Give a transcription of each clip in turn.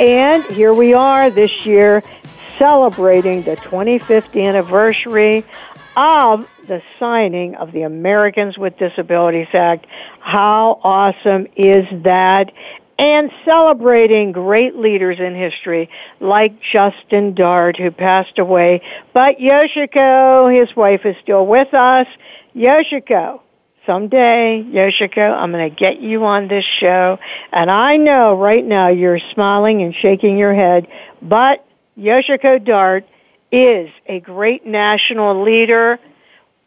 And here we are this year celebrating the 25th anniversary of the signing of the Americans with Disabilities Act. How awesome is that? And celebrating great leaders in history like Justin Dart, who passed away. But Yoshiko, his wife, is still with us. Yoshiko, someday, Yoshiko, I'm going to get you on this show. And I know right now you're smiling and shaking your head, but Yoshiko Dart is a great national leader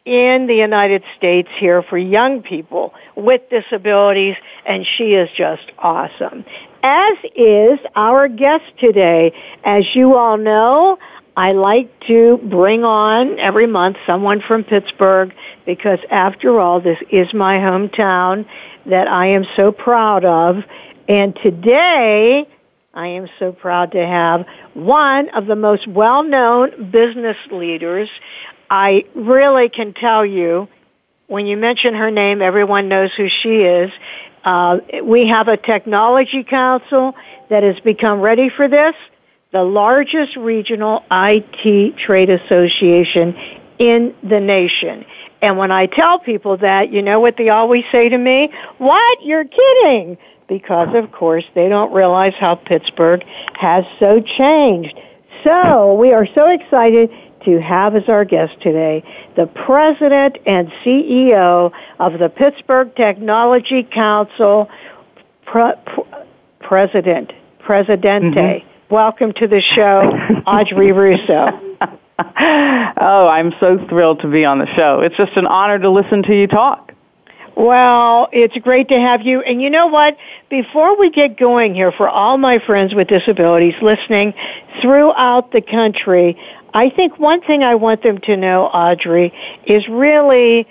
in the United States here for young people with disabilities, and she is just awesome. As is our guest today. As you all know, I like to bring on every month someone from Pittsburgh because after all, this is my hometown that I am so proud of. And today, I am so proud to have one of the most well-known business leaders. I really can tell you, when you mention her name, everyone knows who she is. Uh, we have a technology council that has become ready for this, the largest regional IT trade association in the nation. And when I tell people that, you know what they always say to me? What? You're kidding because, of course, they don't realize how Pittsburgh has so changed. So we are so excited to have as our guest today the president and CEO of the Pittsburgh Technology Council, pre- president, presidente. Mm-hmm. Welcome to the show, Audrey Russo. oh, I'm so thrilled to be on the show. It's just an honor to listen to you talk. Well, it's great to have you. And you know what? Before we get going here, for all my friends with disabilities listening throughout the country, I think one thing I want them to know, Audrey, is really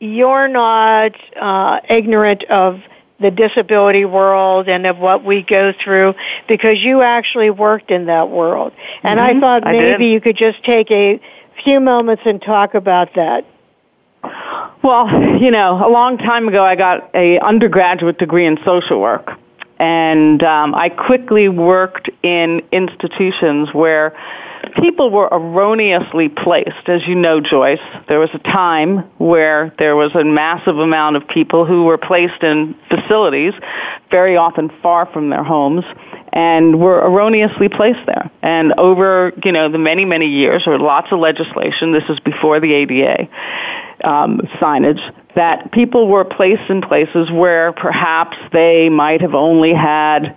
you're not uh, ignorant of the disability world and of what we go through because you actually worked in that world. And mm-hmm. I thought maybe I you could just take a few moments and talk about that. Well, you know, a long time ago, I got a undergraduate degree in social work, and um, I quickly worked in institutions where people were erroneously placed. As you know, Joyce, there was a time where there was a massive amount of people who were placed in facilities, very often far from their homes, and were erroneously placed there. And over, you know, the many, many years, or lots of legislation, this is before the ADA, um, signage, that people were placed in places where perhaps they might have only had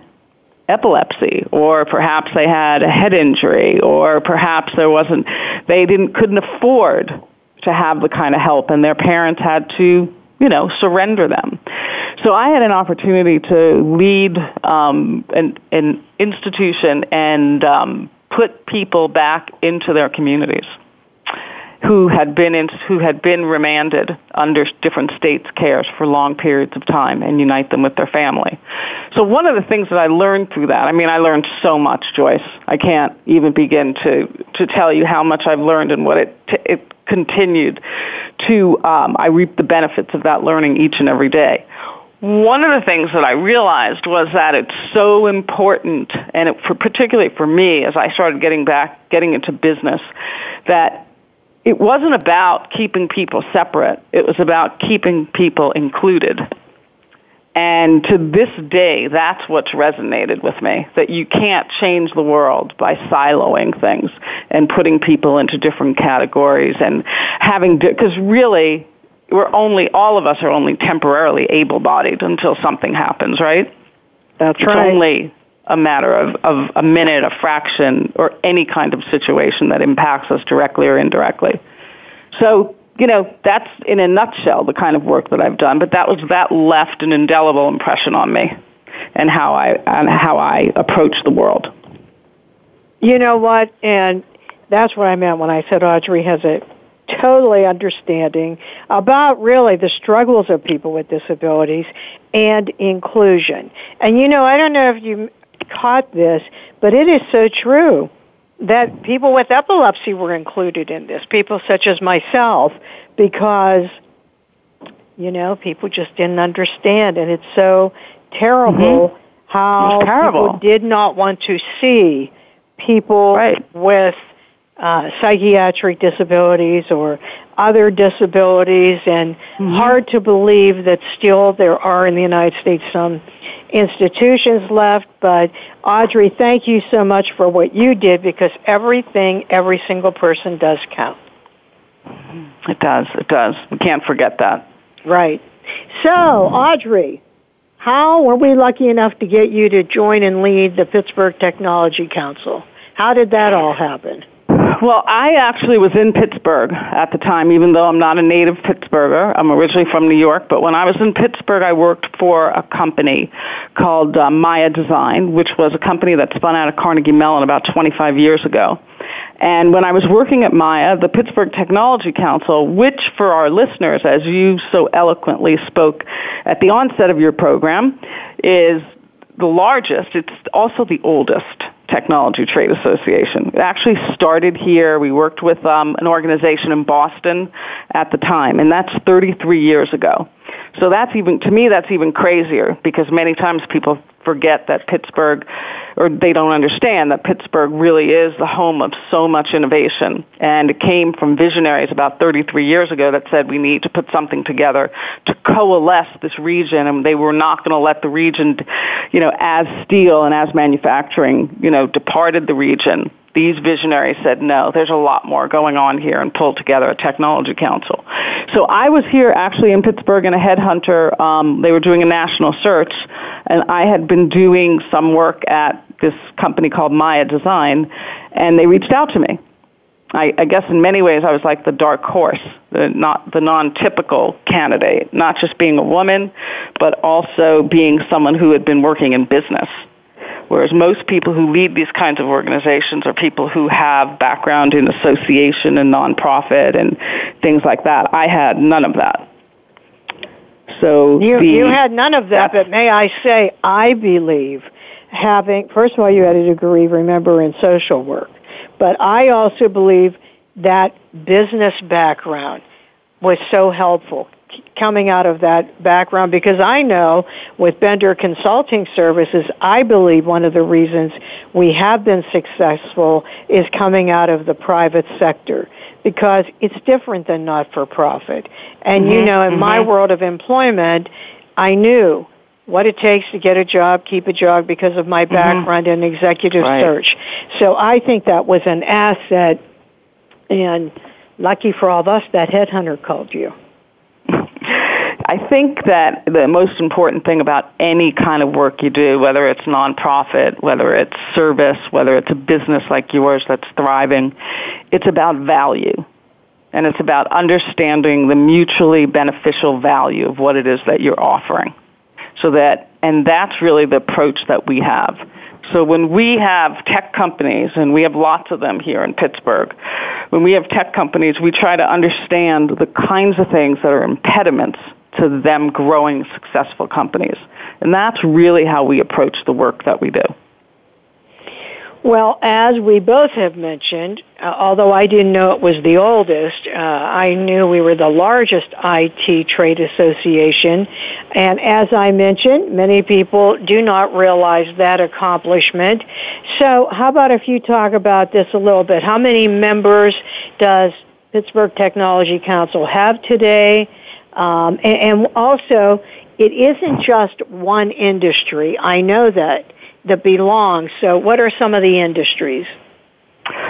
epilepsy or perhaps they had a head injury or perhaps there wasn't they didn't couldn't afford to have the kind of help and their parents had to you know surrender them. So i had an opportunity to lead um, an, an institution and um, put people back into their communities who had been in, who had been remanded under different states' cares for long periods of time and unite them with their family. So one of the things that I learned through that, I mean, I learned so much, Joyce. I can't even begin to to tell you how much I've learned and what it it continued to. Um, I reap the benefits of that learning each and every day one of the things that I realized was that it's so important, and it, for, particularly for me as I started getting back, getting into business, that it wasn't about keeping people separate. It was about keeping people included. And to this day, that's what's resonated with me, that you can't change the world by siloing things and putting people into different categories and having, because really, we're only all of us are only temporarily able-bodied until something happens, right? That's it's right. only a matter of, of a minute, a fraction, or any kind of situation that impacts us directly or indirectly. So, you know, that's in a nutshell the kind of work that I've done, but that was that left an indelible impression on me and how I and how I approach the world. You know what? And that's what I meant when I said Audrey has a totally understanding about really the struggles of people with disabilities and inclusion. And you know, I don't know if you caught this, but it is so true that people with epilepsy were included in this, people such as myself, because, you know, people just didn't understand. And it's so terrible mm-hmm. how terrible. people did not want to see people right. with uh, psychiatric disabilities or other disabilities, and mm-hmm. hard to believe that still there are in the United States some institutions left. But Audrey, thank you so much for what you did because everything, every single person does count. It does. It does. We can't forget that. Right. So, Audrey, how were we lucky enough to get you to join and lead the Pittsburgh Technology Council? How did that all happen? Well, I actually was in Pittsburgh at the time, even though I'm not a native Pittsburgher. I'm originally from New York, but when I was in Pittsburgh, I worked for a company called uh, Maya Design, which was a company that spun out of Carnegie Mellon about 25 years ago. And when I was working at Maya, the Pittsburgh Technology Council, which for our listeners, as you so eloquently spoke at the onset of your program, is the largest. It's also the oldest Technology Trade Association. It actually started here. We worked with um, an organization in Boston at the time, and that's 33 years ago. So that's even, to me, that's even crazier because many times people forget that Pittsburgh, or they don't understand that Pittsburgh really is the home of so much innovation. And it came from visionaries about 33 years ago that said we need to put something together to coalesce this region, and they were not going to let the region, you know, as steel and as manufacturing, you know, departed the region these visionaries said, no, there's a lot more going on here and pulled together a technology council. So I was here actually in Pittsburgh in a headhunter. Um, they were doing a national search, and I had been doing some work at this company called Maya Design, and they reached out to me. I, I guess in many ways I was like the dark horse, the not the non-typical candidate, not just being a woman, but also being someone who had been working in business whereas most people who lead these kinds of organizations are people who have background in association and nonprofit and things like that. I had none of that. So you, the, you had none of that, but may I say, I believe having, first of all, you had a degree, remember, in social work, but I also believe that business background was so helpful coming out of that background because I know with Bender Consulting Services, I believe one of the reasons we have been successful is coming out of the private sector because it's different than not for profit. And mm-hmm, you know, in mm-hmm. my world of employment, I knew what it takes to get a job, keep a job because of my background mm-hmm. in executive right. search. So I think that was an asset and lucky for all of us that headhunter called you. I think that the most important thing about any kind of work you do, whether it's nonprofit, whether it's service, whether it's a business like yours that's thriving, it's about value. And it's about understanding the mutually beneficial value of what it is that you're offering. So that, and that's really the approach that we have. So when we have tech companies, and we have lots of them here in Pittsburgh, when we have tech companies, we try to understand the kinds of things that are impediments to them growing successful companies. And that's really how we approach the work that we do. Well, as we both have mentioned, uh, although I didn't know it was the oldest, uh, I knew we were the largest IT trade association. And as I mentioned, many people do not realize that accomplishment. So how about if you talk about this a little bit? How many members does Pittsburgh Technology Council have today? Um, and, and also, it isn't just one industry. I know that that belong. So, what are some of the industries?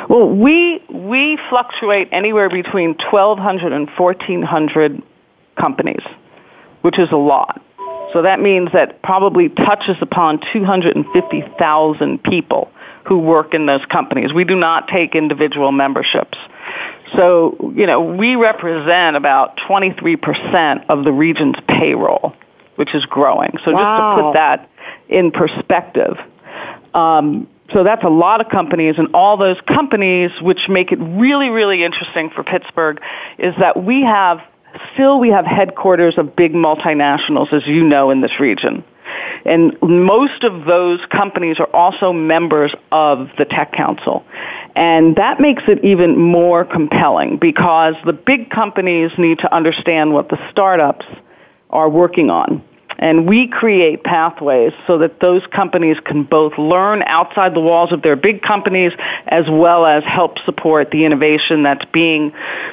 Well, we we fluctuate anywhere between 1,200 and 1,400 companies, which is a lot. So that means that probably touches upon 250,000 people who work in those companies. We do not take individual memberships. So, you know, we represent about 23% of the region's payroll, which is growing. So wow. just to put that in perspective. Um, so that's a lot of companies, and all those companies, which make it really, really interesting for Pittsburgh, is that we have still we have headquarters of big multinationals, as you know, in this region. And most of those companies are also members of the Tech Council. And that makes it even more compelling because the big companies need to understand what the startups are working on. And we create pathways so that those companies can both learn outside the walls of their big companies as well as help support the innovation that's being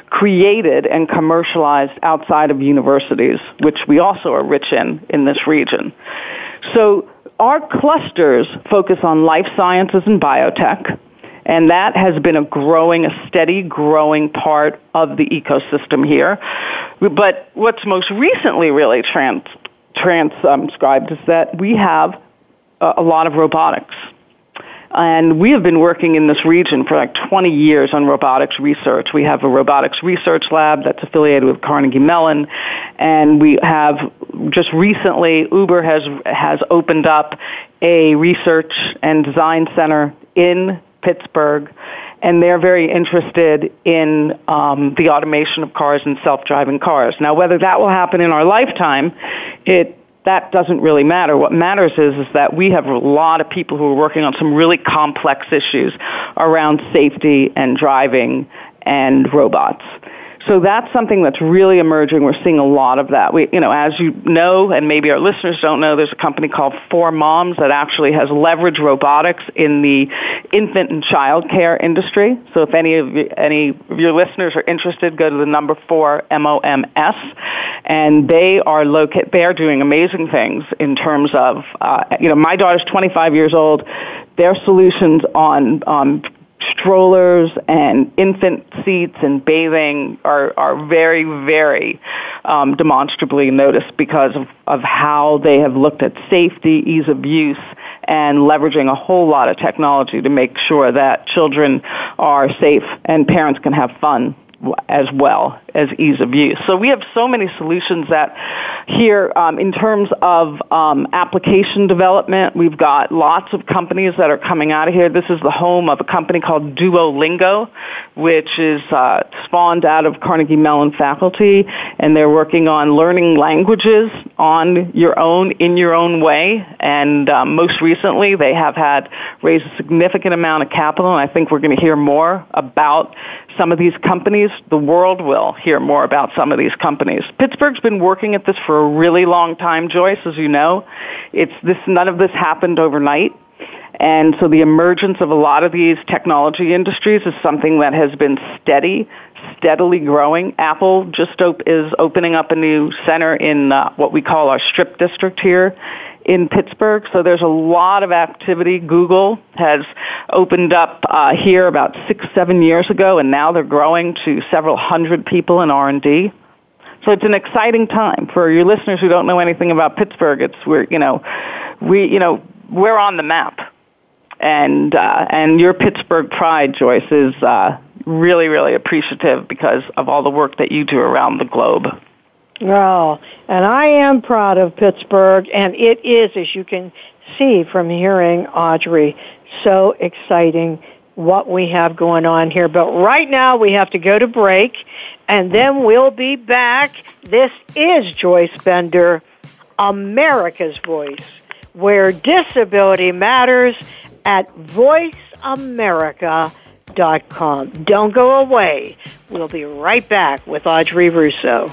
created and commercialized outside of universities, which we also are rich in in this region. So our clusters focus on life sciences and biotech. And that has been a growing, a steady growing part of the ecosystem here. But what's most recently really trans- transcribed is that we have a lot of robotics. And we have been working in this region for like 20 years on robotics research. We have a robotics research lab that's affiliated with Carnegie Mellon, and we have just recently Uber has has opened up a research and design center in Pittsburgh, and they're very interested in um, the automation of cars and self-driving cars. Now, whether that will happen in our lifetime, it that doesn't really matter. What matters is, is that we have a lot of people who are working on some really complex issues around safety and driving and robots. So that's something that's really emerging. We're seeing a lot of that. We, you know, as you know, and maybe our listeners don't know, there's a company called Four Moms that actually has leveraged robotics in the infant and child care industry. So if any of you, any of your listeners are interested, go to the number four M O M S, and they are located. They are doing amazing things in terms of, uh, you know, my daughter's 25 years old. Their solutions on um, strollers and infant seats and bathing are, are very, very um, demonstrably noticed because of, of how they have looked at safety, ease of use, and leveraging a whole lot of technology to make sure that children are safe and parents can have fun as well as ease of use. So we have so many solutions that here, um, in terms of um, application development, we've got lots of companies that are coming out of here. This is the home of a company called Duolingo, which is uh, spawned out of Carnegie Mellon faculty, and they're working on learning languages on your own, in your own way. And um, most recently, they have had raised a significant amount of capital, and I think we're going to hear more about some of these companies. The world will hear more about some of these companies. Pittsburgh's been working at this for a really long time, Joyce, as you know. It's this, none of this happened overnight. And so the emergence of a lot of these technology industries is something that has been steady, steadily growing. Apple just op- is opening up a new center in uh, what we call our strip district here in Pittsburgh. So there's a lot of activity. Google has opened up uh, here about six, seven years ago, and now they're growing to several hundred people in R&D. So it's an exciting time for your listeners who don't know anything about Pittsburgh. It's we're you know we you know we're on the map, and uh, and your Pittsburgh pride, Joyce, is uh, really really appreciative because of all the work that you do around the globe. Oh, and I am proud of Pittsburgh, and it is, as you can see from hearing Audrey, so exciting what we have going on here. But right now we have to go to break, and then we'll be back. This is Joyce Bender, America's Voice, where disability matters at voiceamerica.com. Don't go away. We'll be right back with Audrey Russo.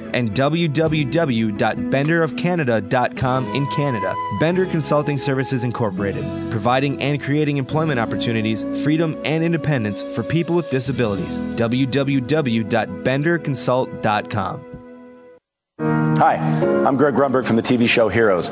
and www.benderofcanada.com in Canada. Bender Consulting Services Incorporated, providing and creating employment opportunities, freedom, and independence for people with disabilities. www.benderconsult.com. Hi, I'm Greg Grunberg from the TV show Heroes.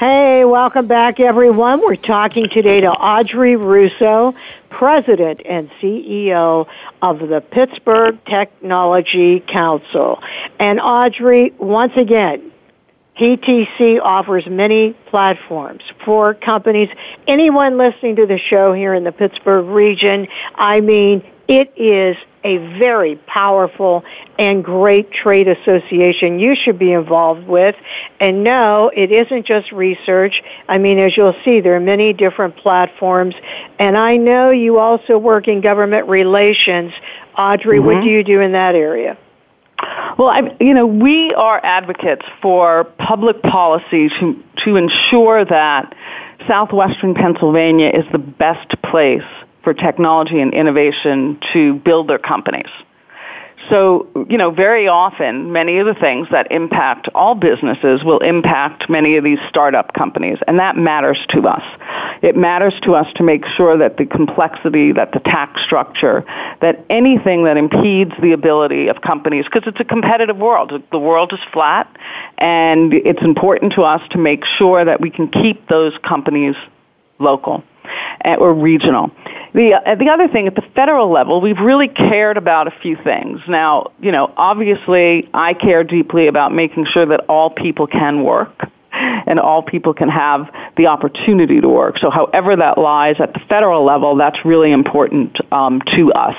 Hey, welcome back, everyone. We're talking today to Audrey Russo, President and CEO of the Pittsburgh Technology Council. And Audrey, once again, PTC offers many platforms for companies. Anyone listening to the show here in the Pittsburgh region, I mean, it is a very powerful and great trade association you should be involved with. And no, it isn't just research. I mean, as you'll see, there are many different platforms. And I know you also work in government relations. Audrey, mm-hmm. what do you do in that area? Well, I, you know, we are advocates for public policy to, to ensure that southwestern Pennsylvania is the best place for technology and innovation to build their companies. So, you know, very often, many of the things that impact all businesses will impact many of these startup companies, and that matters to us. It matters to us to make sure that the complexity, that the tax structure, that anything that impedes the ability of companies, because it's a competitive world. The world is flat, and it's important to us to make sure that we can keep those companies local or regional. The, uh, the other thing at the federal level, we've really cared about a few things. Now, you know, obviously I care deeply about making sure that all people can work and all people can have the opportunity to work. So however that lies at the federal level, that's really important um, to us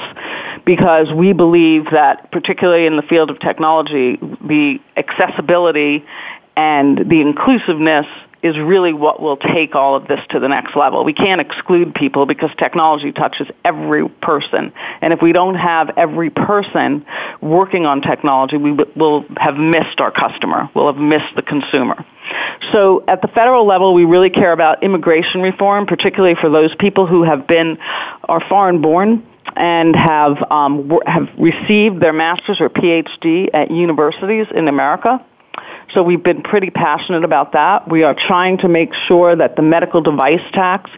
because we believe that particularly in the field of technology, the accessibility and the inclusiveness is really what will take all of this to the next level. We can't exclude people because technology touches every person. And if we don't have every person working on technology, we will have missed our customer. We'll have missed the consumer. So at the federal level, we really care about immigration reform, particularly for those people who have been, are foreign born and have um, have received their master's or PhD at universities in America. So we've been pretty passionate about that. We are trying to make sure that the medical device tax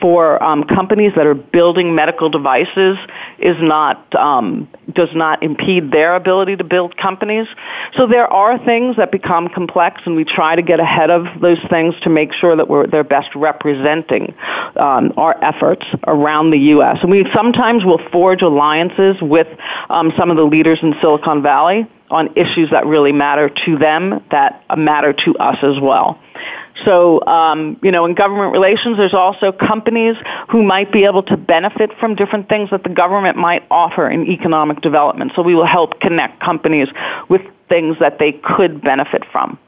for um, companies that are building medical devices is not um, does not impede their ability to build companies. So there are things that become complex, and we try to get ahead of those things to make sure that we're they're best representing um, our efforts around the U.S. And we sometimes will forge alliances with um, some of the leaders in Silicon Valley on issues that really matter to them that matter to us as well. So, um, you know, in government relations, there's also companies who might be able to benefit from different things that the government might offer in economic development. So we will help connect companies with things that they could benefit from.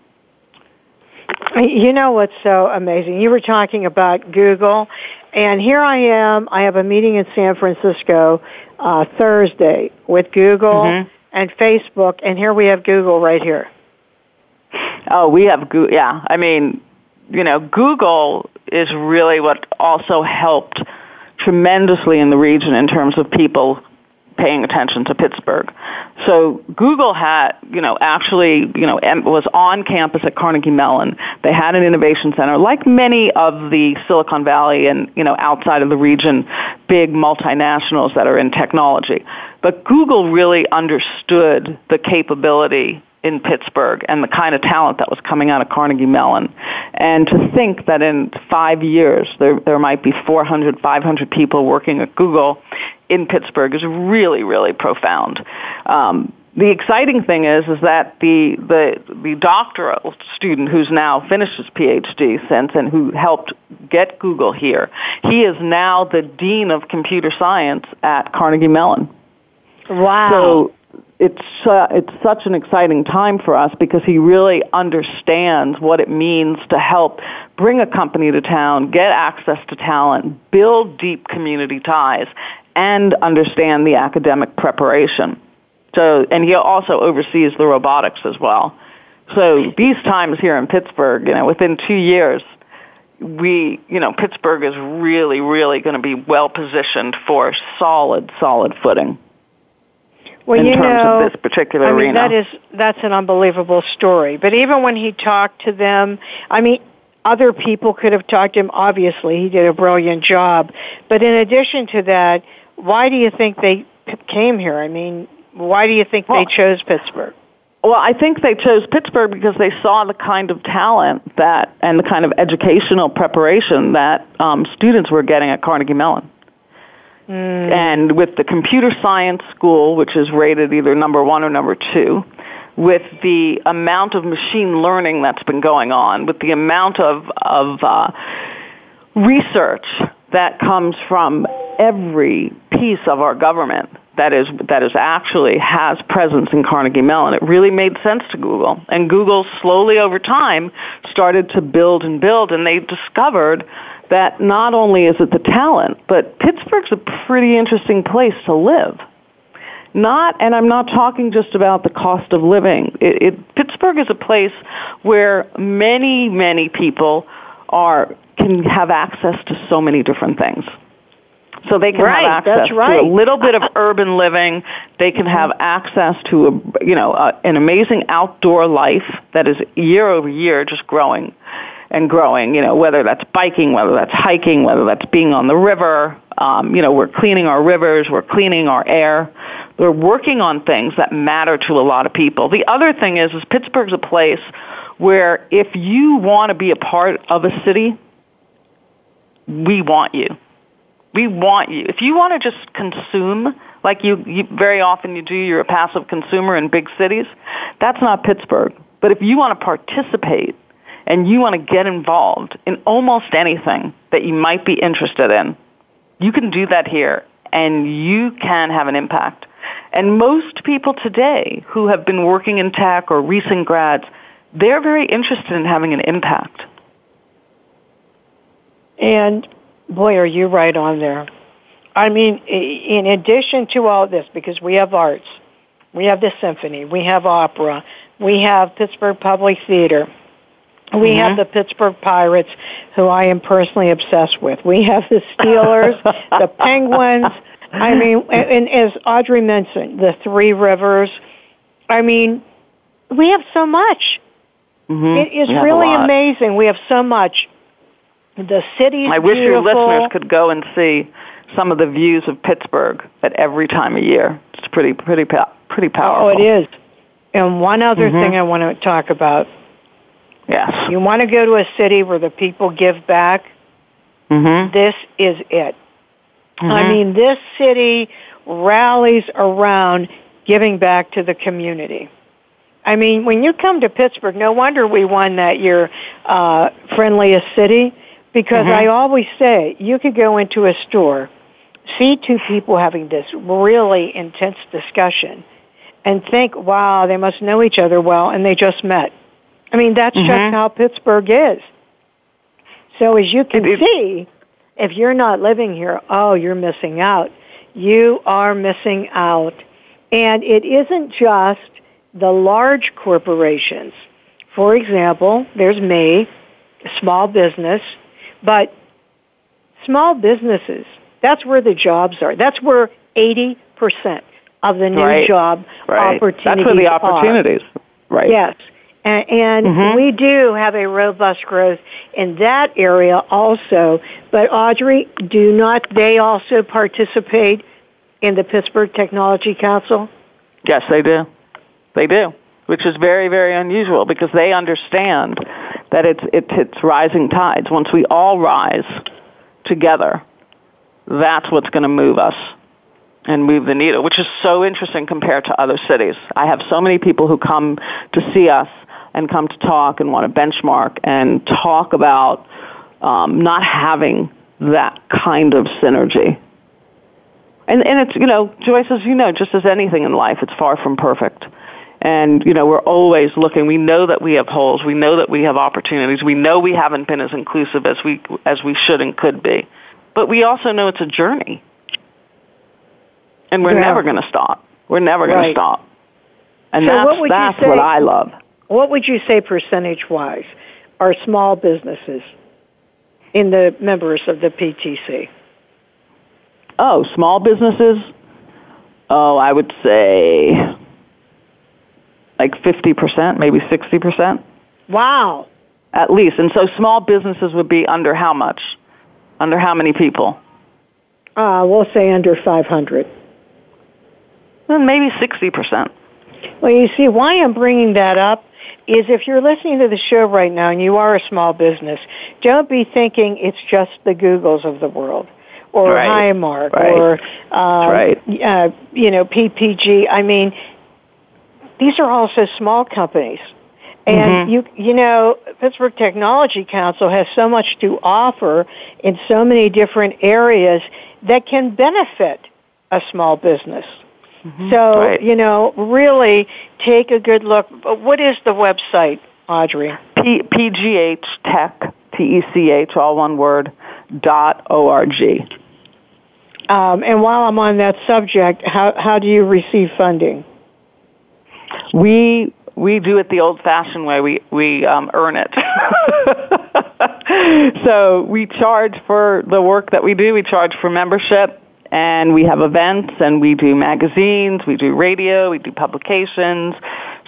You know what's so amazing? You were talking about Google And here I am. I have a meeting in San Francisco uh, Thursday with Google Mhm. and Facebook, and here we have Google right here. Oh, we have Google. Yeah, I mean, you know, Google is really what also helped tremendously in the region in terms of people paying attention to Pittsburgh. So Google had, you know, actually, you know, was on campus at Carnegie Mellon. They had an innovation center, like many of the Silicon Valley and, you know, outside of the region, big multinationals that are in technology. But Google really understood the capability in Pittsburgh and the kind of talent that was coming out of Carnegie Mellon. And to think that in five years there, there might be 400, 500 people working at Google in Pittsburgh is really, really profound. Um, the exciting thing is, is that the, the, the doctoral student who's now finished his PhD since and who helped get Google here, he is now the Dean of Computer Science at Carnegie Mellon. Wow. So it's uh, it's such an exciting time for us because he really understands what it means to help bring a company to town, get access to talent, build deep community ties, and understand the academic preparation. So, and he also oversees the robotics as well. So these times here in Pittsburgh, you know, within two years, we, you know, Pittsburgh is really, really going to be well positioned for solid, solid footing well, in you terms know, of this particular I mean, arena. that is that's an unbelievable story. But even when he talked to them, I mean, other people could have talked to him. Obviously, he did a brilliant job. But in addition to that, why do you think they p- came here? I mean, why do you think Well- they chose Pittsburgh? Well, I think they chose Pittsburgh because they saw the kind of talent that and the kind of educational preparation that um, students were getting at Carnegie Mellon. And with the computer science school, which is rated either number one or number two, with the amount of machine learning that's been going on, with the amount of, of uh, research that comes from every piece of our government that is that is actually has presence in Carnegie Mellon. It really made sense to Google, and Google slowly over time started to build and build, and they discovered that not only is it the talent, but Pittsburgh's a pretty interesting place to live. Not, and I'm not talking just about the cost of living. It, it, Pittsburgh is a place where many, many people are can have access to so many different things. So they can Right, have access right. to a little bit of urban living. They can have access to a you know a, an amazing outdoor life that is year over year just growing and growing. You know whether that's biking, whether that's hiking, whether that's being on the river. Um, you know we're cleaning our rivers, we're cleaning our air. We're working on things that matter to a lot of people. The other thing is, is Pittsburgh's a place where if you want to be a part of a city, we want you. We want you. If you want to just consume, like you, you very often you do, you're a passive consumer in big cities, that's not Pittsburgh. But if you want to participate and you want to get involved in almost anything that you might be interested in, you can do that here and you can have an impact. And most people today who have been working in tech or recent grads, they're very interested in having an impact. And boy, are you right on there. I mean, in addition to all this, because we have arts, we have the symphony, we have opera, we have Pittsburgh Public Theater, we have the Pittsburgh Pirates, who I am personally obsessed with. We have the Steelers, the Penguins. I mean, and, and as Audrey mentioned, the Three Rivers. I mean, we have so much. Mm-hmm. It is We have a really amazing. We have so much. The city's I wish your listeners could go and see some of the views of Pittsburgh at every time of year. It's pretty, pretty, pretty powerful. Oh, it is. And one other Mhm. thing I want to talk about. Yes. You want to go to a city where the people give back? Mm-hmm. This is it. I Mhm. mean, this city rallies around giving back to the community. I mean, when you come to Pittsburgh, no wonder we won that year uh, friendliest city because Mhm. I always say you could go into a store, see two people having this really intense discussion, and think, wow, they must know each other well, and they just met. I mean, that's Mhm. just how Pittsburgh is. So as you can It- it- see, if you're not living here, oh, you're missing out. You are missing out. And it isn't just the large corporations. For example, there's me, small business, but small businesses, that's where the jobs are. That's where 80% of the new right. job right. opportunities That's where the opportunities. Are. Right. Yes. And, and mm-hmm. we do have a robust growth in that area also. But Audrey, do not they also participate in the Pittsburgh Technology Council? Yes, they do. They do, which is very, very unusual because they understand that it's, it's, it's rising tides. Once we all rise together, that's what's going to move us and move the needle, which is so interesting compared to other cities. I have so many people who come to see us and come to talk and want to benchmark and talk about um, not having that kind of synergy. And, and it's, you know, Joyce, as you know, just as anything in life, it's far from perfect. And, you know, we're always looking. We know that we have holes. We know that we have opportunities. We know we haven't been as inclusive as we, as we should and could be. But we also know it's a journey. And we're Yeah. never going to stop. We're never going Right. to stop. And So that's, what that's what I love. What would you say percentage wise are small businesses in the members of the PTC? Oh, small businesses? Oh, I would say like 50%, maybe 60%. Wow. At least. And so small businesses would be under how much? Under how many people? Uh, we'll say under 500. Well, maybe 60%. Well, you see, why I'm bringing that up is if you're listening to the show right now and you are a small business, don't be thinking it's just the Googles of the world or Right. Highmark Right. or um, Right. uh, you know PPG. I mean, these are also small companies. And Mhm. you you know Pittsburgh Technology Council has so much to offer in so many different areas that can benefit a small business. So, Right. you know, really take a good look. What is the website, Audrey? P- PGH Tech, T-E-C-H, all one word, dot O-R-G. Um, and while I'm on that subject, how, how do you receive funding? We we do it the old-fashioned way. We we um, earn it. so we charge for the work that we do. We charge for membership, and we have events, and we do magazines, we do radio, we do publications.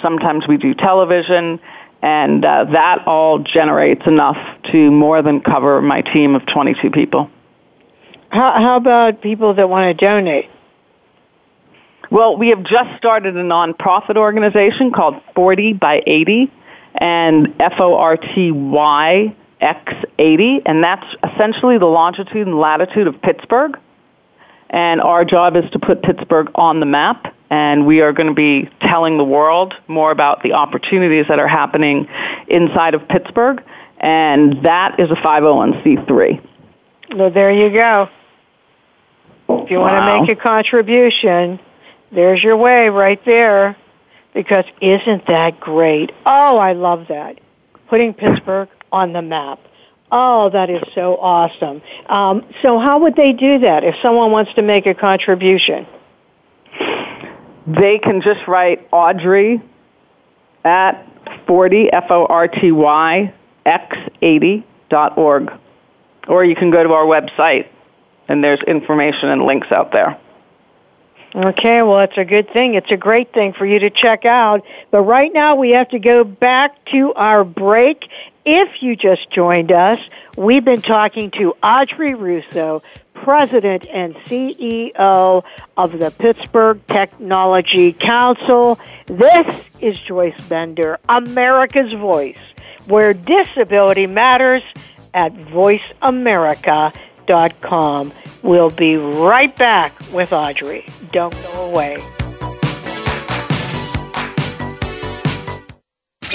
Sometimes we do television, and uh, that all generates enough to more than cover my team of 22 people. How, how about people that want to donate? Well, we have just started a nonprofit organization called 40 by 80 and F-O-R-T-Y X80, and that's essentially the longitude and latitude of Pittsburgh. And our job is to put Pittsburgh on the map, and we are going to be telling the world more about the opportunities that are happening inside of Pittsburgh, and that is a 501c3. Well, there you go. If you want to make a contribution, there's your way right there. Because isn't that great? Oh, I love that. Putting Pittsburgh on the map. Oh, that is so awesome. Um, so how would they do that if someone wants to make a contribution? they can just write Audrey at 40, F-O-R-T-Y, X80 dot org. Or you can go to our website and there's information and links out there. Okay, well, it's a good thing. It's a great thing for you to check out. But right now, we have to go back to our break. If you just joined us, we've been talking to Audrey Russo, President and CEO of the Pittsburgh Technology Council. This is Joyce Bender, America's Voice, where disability matters at voiceamerica.com. We'll be right back with Audrey. Don't go away.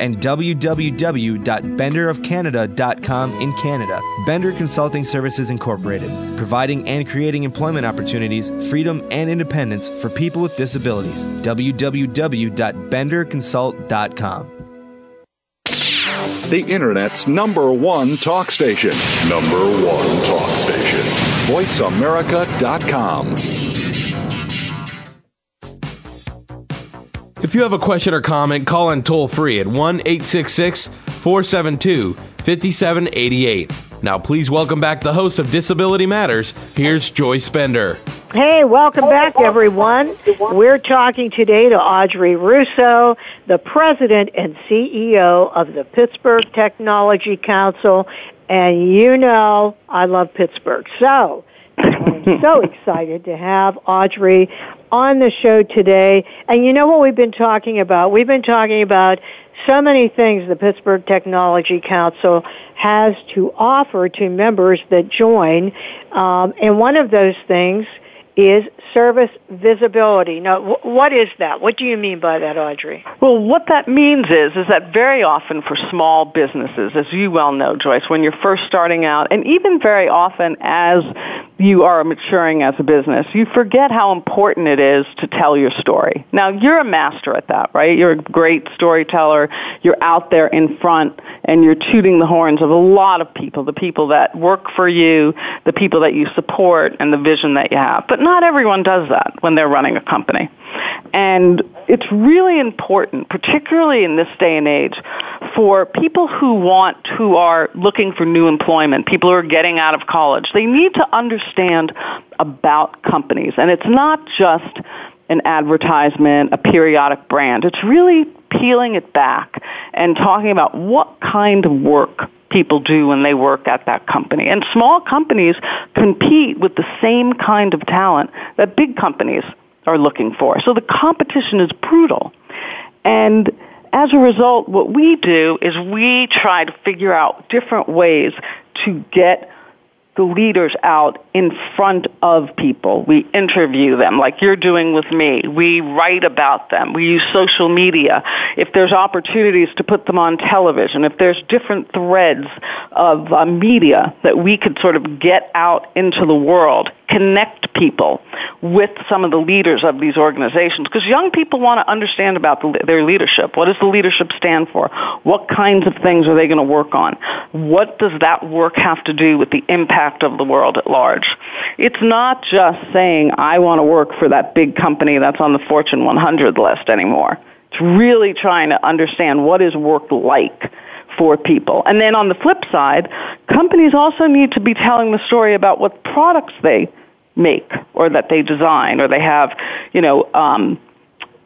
and www.benderofcanada.com in Canada. Bender Consulting Services Incorporated, providing and creating employment opportunities, freedom, and independence for people with disabilities. www.benderconsult.com. The Internet's number one talk station. Number one talk station. VoiceAmerica.com. If you have a question or comment, call in toll free at 1 866 472 5788. Now, please welcome back the host of Disability Matters. Here's Joyce Bender. Hey, welcome back, everyone. We're talking today to Audrey Russo, the president and CEO of the Pittsburgh Technology Council. And you know I love Pittsburgh. So, I'm so excited to have Audrey on the show today. And you know what we've been talking about? We've been talking about so many things the Pittsburgh Technology Council has to offer to members that join. Um, and one of those things is service visibility. Now, w- what is that? What do you mean by that, Audrey? Well, what that means is is that very often for small businesses, as you well know, Joyce, when you're first starting out, and even very often as you are maturing as a business, you forget how important it is to tell your story. Now, you're a master at that, right? You're a great storyteller. You're out there in front and you're tooting the horns of a lot of people, the people that work for you, the people that you support, and the vision that you have. But not everyone does that when they're running a company. And it's really important, particularly in this day and age, for people who want, who are looking for new employment, people who are getting out of college, they need to understand about companies. And it's not just an advertisement, a periodic brand. It's really peeling it back and talking about what kind of work people do when they work at that company. And small companies compete with the same kind of talent that big companies are looking for. So the competition is brutal. And as a result, what we do is we try to figure out different ways to get the leaders out in front of people. We interview them like you're doing with me. We write about them. We use social media. If there's opportunities to put them on television, if there's different threads of uh, media that we could sort of get out into the world, connect people with some of the leaders of these organizations because young people want to understand about the, their leadership. What does the leadership stand for? What kinds of things are they going to work on? What does that work have to do with the impact of the world at large? It's not just saying, I want to work for that big company that's on the Fortune 100 list anymore. It's really trying to understand what is work like for people. And then on the flip side, companies also need to be telling the story about what products they make or that they design or they have, you know, um,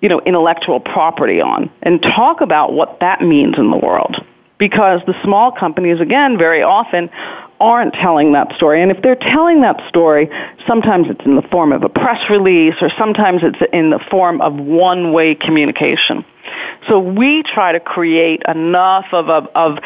you know, intellectual property on and talk about what that means in the world. Because the small companies, again, very often aren't telling that story. And if they're telling that story, sometimes it's in the form of a press release or sometimes it's in the form of one-way communication. So we try to create enough of, of, of,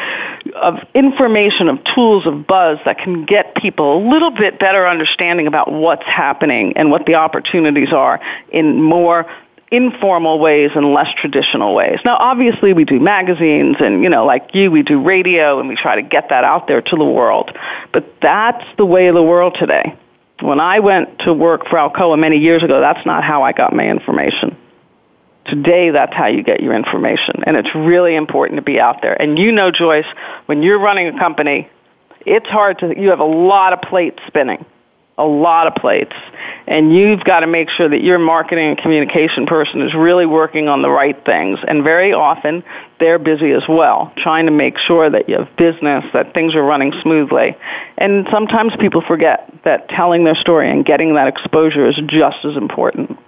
of, information, of tools, of buzz that can get people a little bit better understanding about what's happening and what the opportunities are in more informal ways and less traditional ways. Now, obviously, we do magazines and, you know, like you, we do radio and we try to get that out there to the world. But that's the way of the world today. When I went to work for Alcoa many years ago, that's not how I got my information. Today, that's how you get your information. And it's really important to be out there. And you know, Joyce, when you're running a company, it's hard to, you have a lot of plates spinning a lot of plates. And you've got to make sure that your marketing and communication person is really working on the right things. And very often, they're busy as well, trying to make sure that you have business, that things are running smoothly. And sometimes people forget that telling their story and getting that exposure is just as important.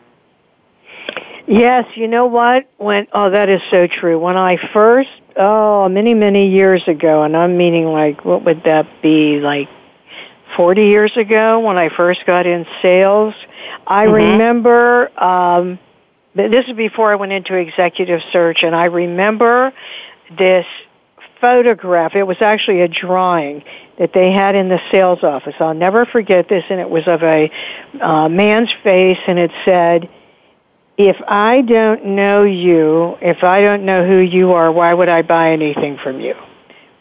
Yes, you know what? When oh, that is so true. When I first, oh, many many years ago, and I'm meaning like, what would that be? Like 40 years ago when I first got in sales. I mm-hmm. remember, um, this is before I went into executive search, and I remember this photograph. It was actually a drawing that they had in the sales office. I'll never forget this, and it was of a uh, man's face, and it said, if I don't know you, if I don't know who you are, why would I buy anything from you?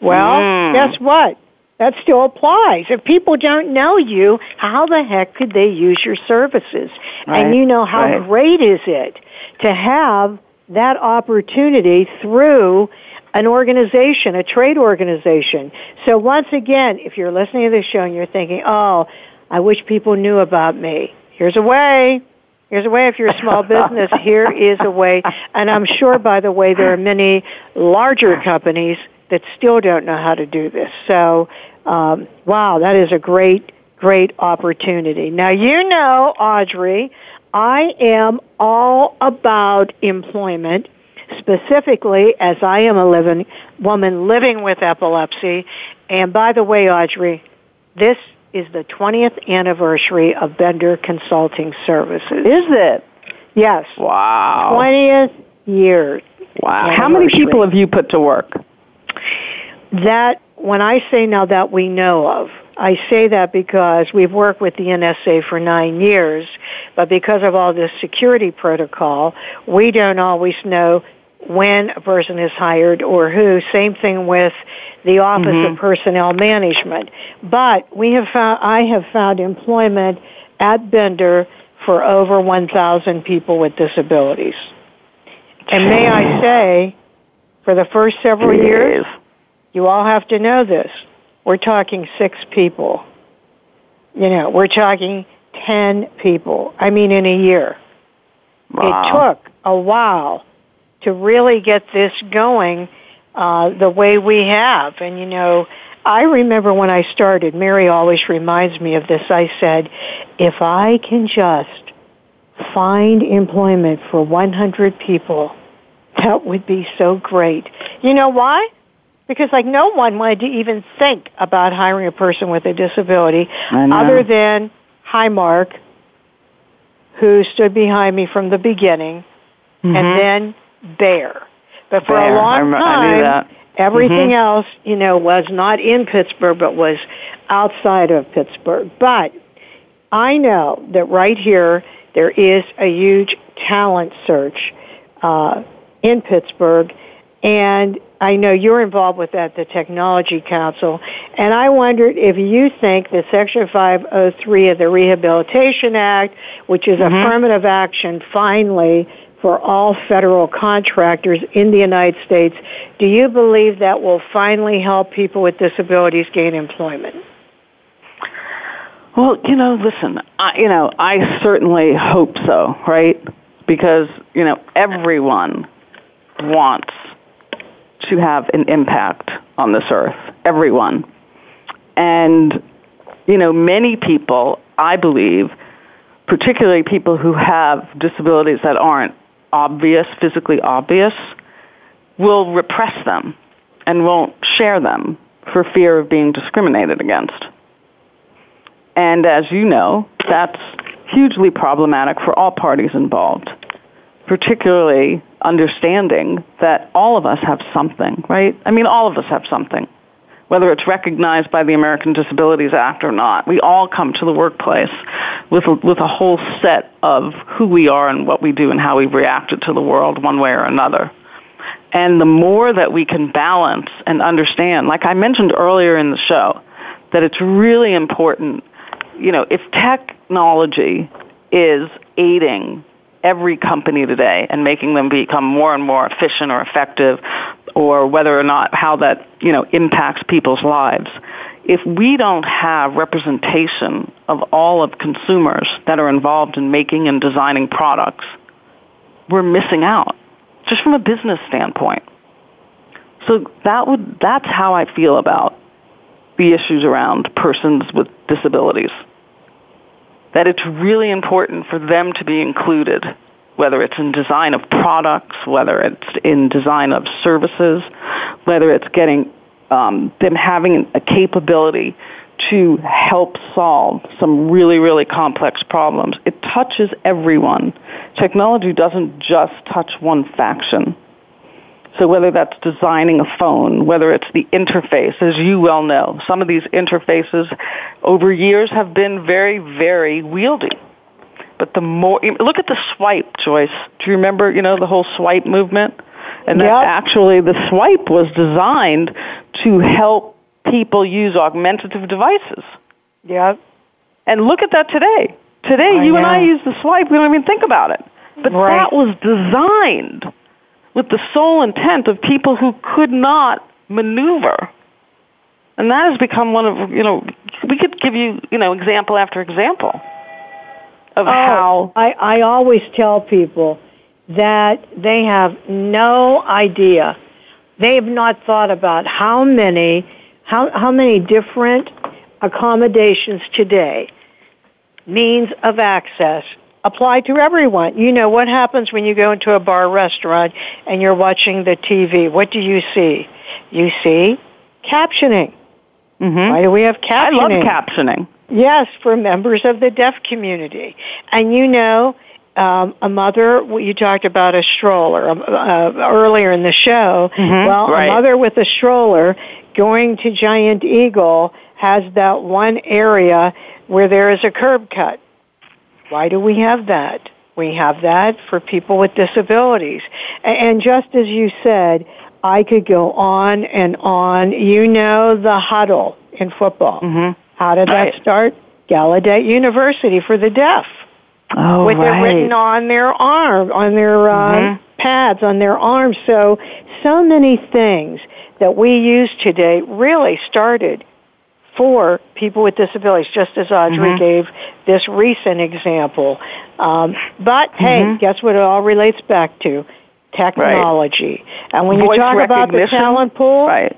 Well, mm. guess what? That still applies. If people don't know you, how the heck could they use your services? Right. And you know how right. great is it to have that opportunity through an organization, a trade organization. So once again, if you're listening to this show and you're thinking, oh, I wish people knew about me, here's a way. Here's a way if you're a small business. Here is a way. And I'm sure, by the way, there are many larger companies that still don't know how to do this. So, um, wow, that is a great, great opportunity. Now, you know, Audrey, I am all about employment, specifically as I am a living woman living with epilepsy. And by the way, Audrey, this is the 20th anniversary of Bender Consulting Services. Is it? Yes. Wow. 20th year. Wow. How many people have you put to work? That, when I say now that we know of, I say that because we've worked with the NSA for nine years, but because of all this security protocol, we don't always know when a person is hired or who. Same thing with the Office mm-hmm. of Personnel Management. But we have found, I have found employment at Bender for over 1,000 people with disabilities. And may I say, for the first several years, you all have to know this. We're talking six people. You know, we're talking 10 people. I mean, in a year. Wow. It took a while to really get this going uh, the way we have. And, you know, I remember when I started, Mary always reminds me of this. I said, if I can just find employment for 100 people, that would be so great. You know why? because like no one wanted to even think about hiring a person with a disability other than Highmark, who stood behind me from the beginning, mm-hmm. and then Bayer. But for a long time, everything mm-hmm. else, you know, was not in Pittsburgh, but was outside of Pittsburgh. But I know that right here there is a huge talent search uh, in Pittsburgh, and I know you're involved with that, the Technology Council, and I wondered if you think that Section 503 of the Rehabilitation Act, which is mm-hmm. affirmative action finally for all federal contractors in the United States, do you believe that will finally help people with disabilities gain employment? Well, you know, listen, I, you know, I certainly hope so, right? Because, you know, everyone wants to have an impact on this earth, everyone. And, you know, many people, I believe, particularly people who have disabilities that aren't obvious, physically obvious, will repress them and won't share them for fear of being discriminated against. And as you know, that's hugely problematic for all parties involved, particularly understanding that all of us have something, right? I mean, all of us have something. Whether it's recognized by the American Disabilities Act or not. We all come to the workplace with a, with a whole set of who we are and what we do and how we've reacted to the world one way or another. And the more that we can balance and understand, like I mentioned earlier in the show, that it's really important, you know, if technology is aiding every company today and making them become more and more efficient or effective or whether or not how that, you know, impacts people's lives. If we don't have representation of all of consumers that are involved in making and designing products, we're missing out just from a business standpoint. So that would that's how I feel about the issues around persons with disabilities that it's really important for them to be included, whether it's in design of products, whether it's in design of services, whether it's getting um, them having a capability to help solve some really, really complex problems. It touches everyone. Technology doesn't just touch one faction. So whether that's designing a phone, whether it's the interface, as you well know, some of these interfaces over years have been very, very wieldy. But the more, look at the swipe, Joyce. Do you remember, you know, the whole swipe movement? And yep. that actually the swipe was designed to help people use augmentative devices. Yeah. And look at that today. Today, I you know. and I use the swipe, we don't even think about it. But Right. that was designed with the sole intent of people who could not maneuver. And that has become one of, you know, we could give you, you know, example after example of Oh, how. I, I always tell people that they have no idea. They have not thought about how many how how many different accommodations today, means of access apply to everyone. You know what happens when you go into a bar restaurant and you're watching the TV. What do you see? You see captioning. Mhm. Why do we have captioning? I love captioning. Yes, for members of the deaf community. And you know, um, a mother, you talked about a stroller uh, earlier in the show. Mhm, well, right. a mother with a stroller going to Giant Eagle has that one area where there is a curb cut. Why do we have that? We have that for people with disabilities. And just as you said, I could go on and on. You know the huddle in football. Mhm. How did Right. that start? Gallaudet University for the deaf. Oh, with right. it written on their arm, on their uh, Mhm. pads, on their arms. So, so many things that we use today really started for people with disabilities, just as Audrey Mhm. gave this recent example. Um, but hey, Mhm. guess what it all relates back to? Technology. And when Voice you talk about the talent pool, Right.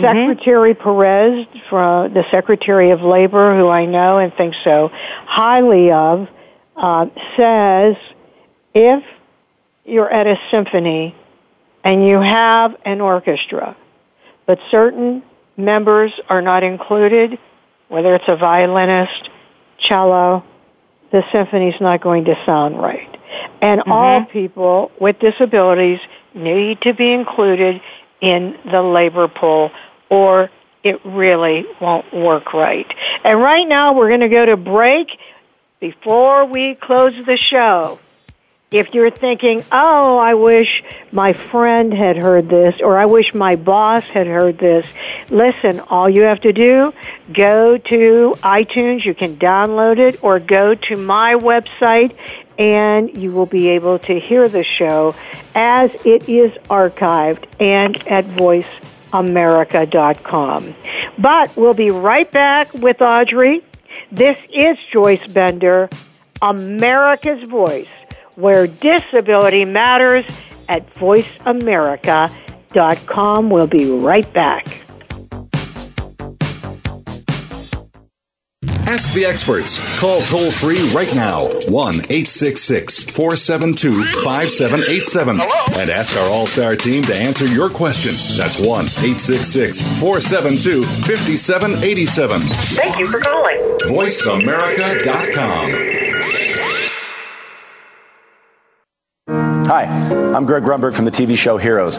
Secretary Perez, from the Secretary of Labor, who I know and think so highly of, uh, says if you're at a symphony and you have an orchestra, but certain members are not included, whether it's a violinist, cello, the symphony's not going to sound right. And all people with disabilities need to be included in the labor pool or it really won't work right. And right now we're going to go to break before we close the show. If you're thinking, oh, I wish my friend had heard this, or I wish my boss had heard this, listen, all you have to do, go to iTunes, you can download it, or go to my website, and you will be able to hear the show as it is archived and at voiceamerica.com. But we'll be right back with Audrey. This is Joyce Bender, America's Voice, where disability matters at voiceamerica.com. We'll be right back. Ask the experts. Call toll free right now 1 866 472 5787 and ask our All Star team to answer your question. That's 1 866 472 5787. Thank you for calling. VoiceAmerica.com. Hi, I'm Greg Grunberg from the TV show Heroes.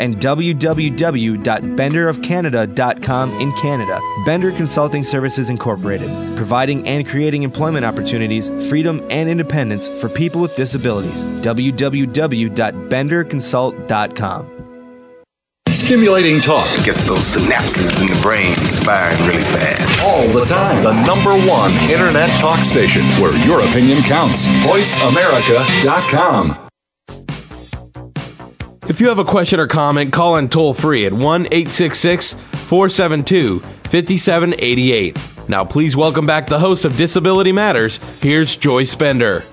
and www.benderofcanada.com in Canada. Bender Consulting Services Incorporated, providing and creating employment opportunities, freedom, and independence for people with disabilities. www.benderconsult.com. Stimulating talk gets those synapses in the brain firing really fast. all the time. The number one internet talk station where your opinion counts. VoiceAmerica.com. If you have a question or comment, call in toll free at 1 866 472 5788. Now, please welcome back the host of Disability Matters. Here's Joyce Bender.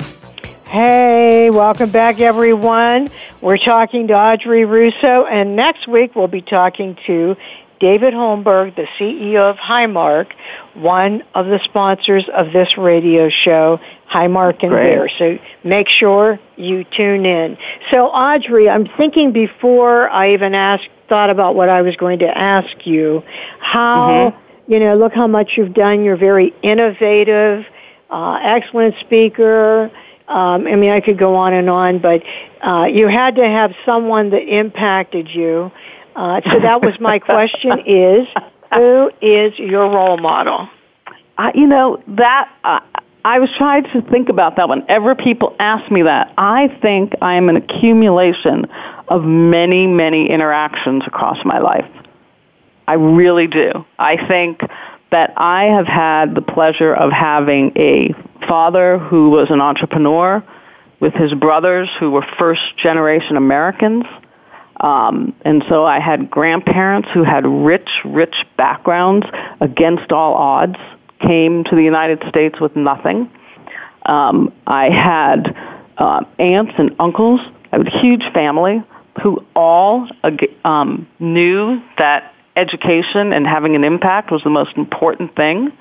Hey, welcome back, everyone. We're talking to Audrey Russo, and next week we'll be talking to David Holmberg, the CEO of Highmark, one of the sponsors of this radio show, Highmark and Great. Bear. So make sure you tune in. So, Audrey, I'm thinking before I even asked, thought about what I was going to ask you, how, you know, look how much you've done. You're very innovative, uh, excellent speaker. Um, I mean, I could go on and on, but uh, you had to have someone that impacted you. Uh, so that was my question: is who is your role model? I, you know that uh, I was trying to think about that whenever people ask me that. I think I am an accumulation of many, many interactions across my life. I really do. I think that I have had the pleasure of having a father who was an entrepreneur with his brothers who were first generation Americans. Um, and so I had grandparents who had rich, rich backgrounds against all odds, came to the United States with nothing. Um, I had uh, aunts and uncles. I had a huge family who all um, knew that education and having an impact was the most important thing.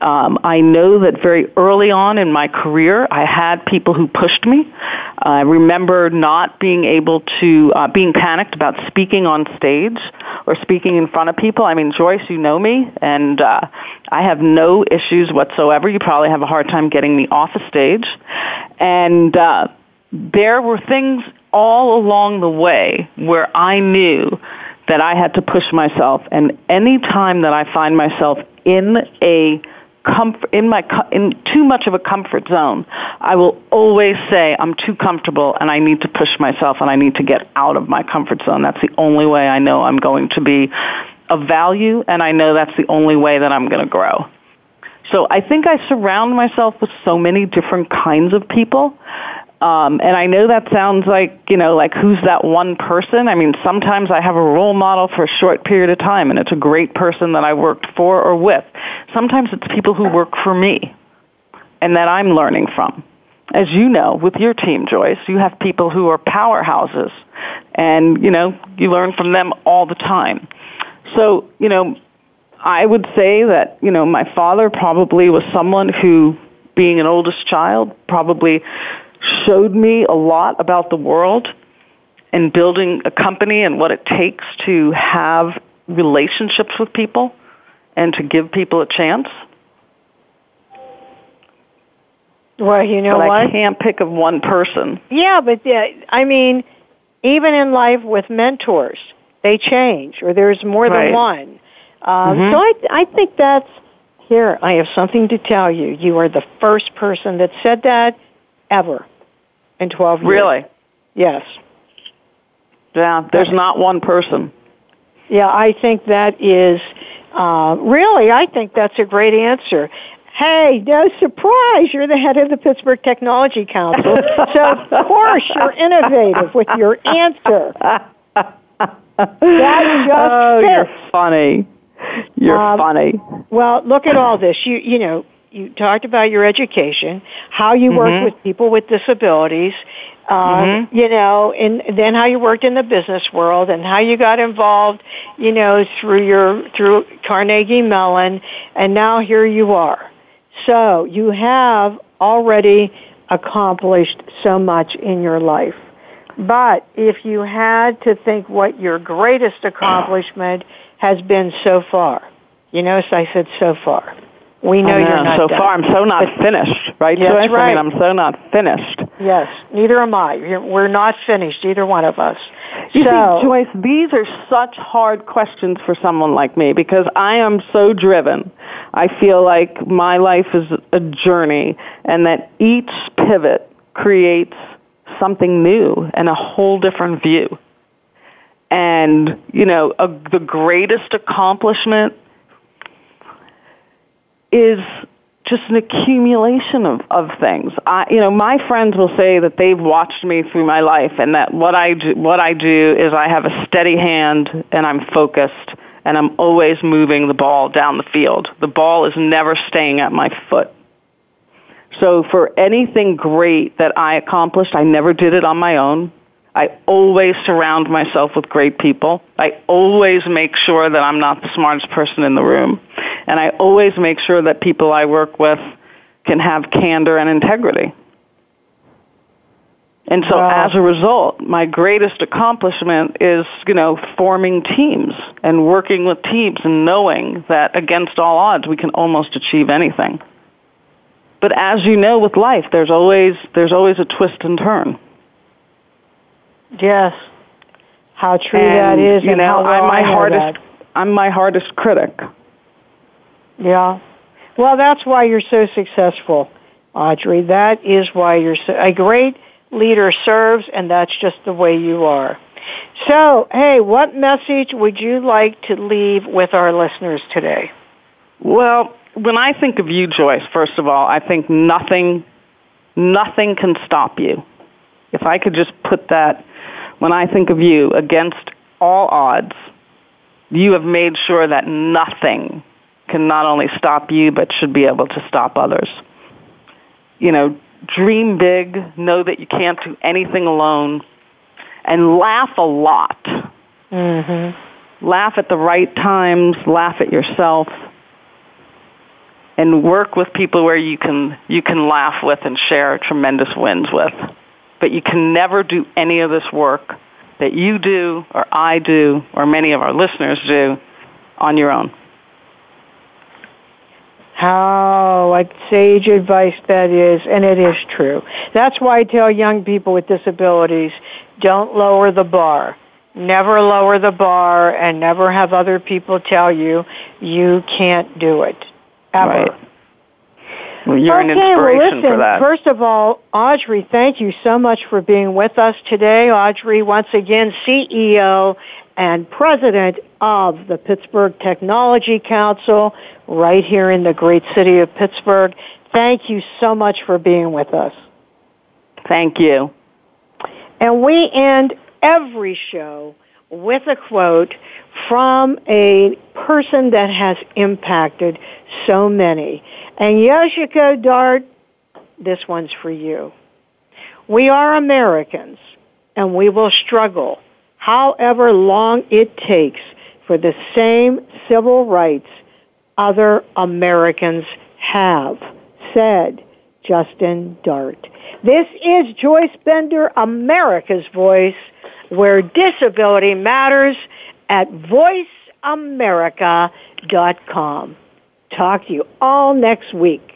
Um, I know that very early on in my career, I had people who pushed me. I remember not being able to, uh, being panicked about speaking on stage or speaking in front of people. I mean, Joyce, you know me, and uh, I have no issues whatsoever. You probably have a hard time getting me off a stage. And uh, there were things all along the way where I knew that I had to push myself. And any time that I find myself in a comfort in my in too much of a comfort zone, I will always say I'm too comfortable and I need to push myself and I need to get out of my comfort zone. That's the only way I know I'm going to be of value and I know that's the only way that I'm going to grow. So I think I surround myself with so many different kinds of people. Um, and I know that sounds like, you know, like who's that one person? I mean, sometimes I have a role model for a short period of time and it's a great person that I worked for or with. Sometimes it's people who work for me and that I'm learning from. As you know, with your team, Joyce, you have people who are powerhouses and, you know, you learn from them all the time. So, you know, I would say that, you know, my father probably was someone who, being an oldest child, probably showed me a lot about the world and building a company and what it takes to have relationships with people and to give people a chance. Well, you know but what? I can't pick of one person. Yeah, but yeah, I mean, even in life with mentors, they change, or there's more Right. than one. Um, Mhm. So I, I think that's here. I have something to tell you. You are the first person that said that ever in 12 years. Really? Yes. Yeah, there's not one person. Yeah, I think that is uh, really. I think that's a great answer. Hey, no surprise! You're the head of the Pittsburgh Technology Council, so of course you're innovative with your answer. That just oh, fits. you're funny. You're Um, funny. Well, look at all this. You you know, you talked about your education, how you work Mhm. with people with disabilities, um, Mhm. you know, and then how you worked in the business world and how you got involved, you know, through your through Carnegie Mellon, and now here you are. So you have already accomplished so much in your life. But if you had to think what your greatest accomplishment has been so far, you notice I said so far. We know, I you're not so done. far. I'm so not finished, right, That's Joyce? I right. mean, I'm so not finished. Yes, neither am I. We're not finished, either one of us. You so, see, Joyce, these are such hard questions for someone like me because I am so driven. I feel like my life is a journey and that each pivot creates something new and a whole different view. And, you know, a, the greatest accomplishment is just an accumulation of, of things. I, you know, my friends will say that they've watched me through my life, and that what I do, what I do is I have a steady hand, and I'm focused, and I'm always moving the ball down the field. The ball is never staying at my foot. So for anything great that I accomplished, I never did it on my own. I always surround myself with great people. I always make sure that I'm not the smartest person in the room. And I always make sure that people I work with can have candor and integrity. And so Wow. as a result, my greatest accomplishment is, you know, forming teams and working with teams and knowing that against all odds we can almost achieve anything. But as you know with life, there's always there's always a twist and turn. yes, how true and, that is, you and know, well I'm my hardest that. I'm my hardest critic. Yeah. Well, that's why you're so successful, Audrey. That is why you're so, a great leader serves, and that's just the way you are. So, hey, what message would you like to leave with our listeners today? Well, when I think of you, Joyce, first of all, I think nothing nothing can stop you. If I could just put that when I think of you against all odds, you have made sure that nothing can not only stop you but should be able to stop others. You know, dream big, know that you can't do anything alone, and laugh a lot. Mm-hmm. Laugh at the right times, laugh at yourself, and work with people where you can you can laugh with and share tremendous wins with. But you can never do any of this work that you do or I do or many of our listeners do on your own. How like sage advice that is, and it is true. That's why I tell young people with disabilities, don't lower the bar. Never lower the bar and never have other people tell you you can't do it. Ever. Right. Well, you're okay, an inspiration well, listen, for that. First of all, Audrey, thank you so much for being with us today. Audrey, once again, CEO and president of the Pittsburgh Technology Council right here in the great city of Pittsburgh. Thank you so much for being with us. Thank you. And we end every show with a quote from a person that has impacted so many. And Yoshiko Dart, this one's for you. We are Americans, and we will struggle however long it takes for the same civil rights other Americans have, said Justin Dart. This is Joyce Bender, America's Voice, where disability matters at voiceamerica.com. Talk to you all next week.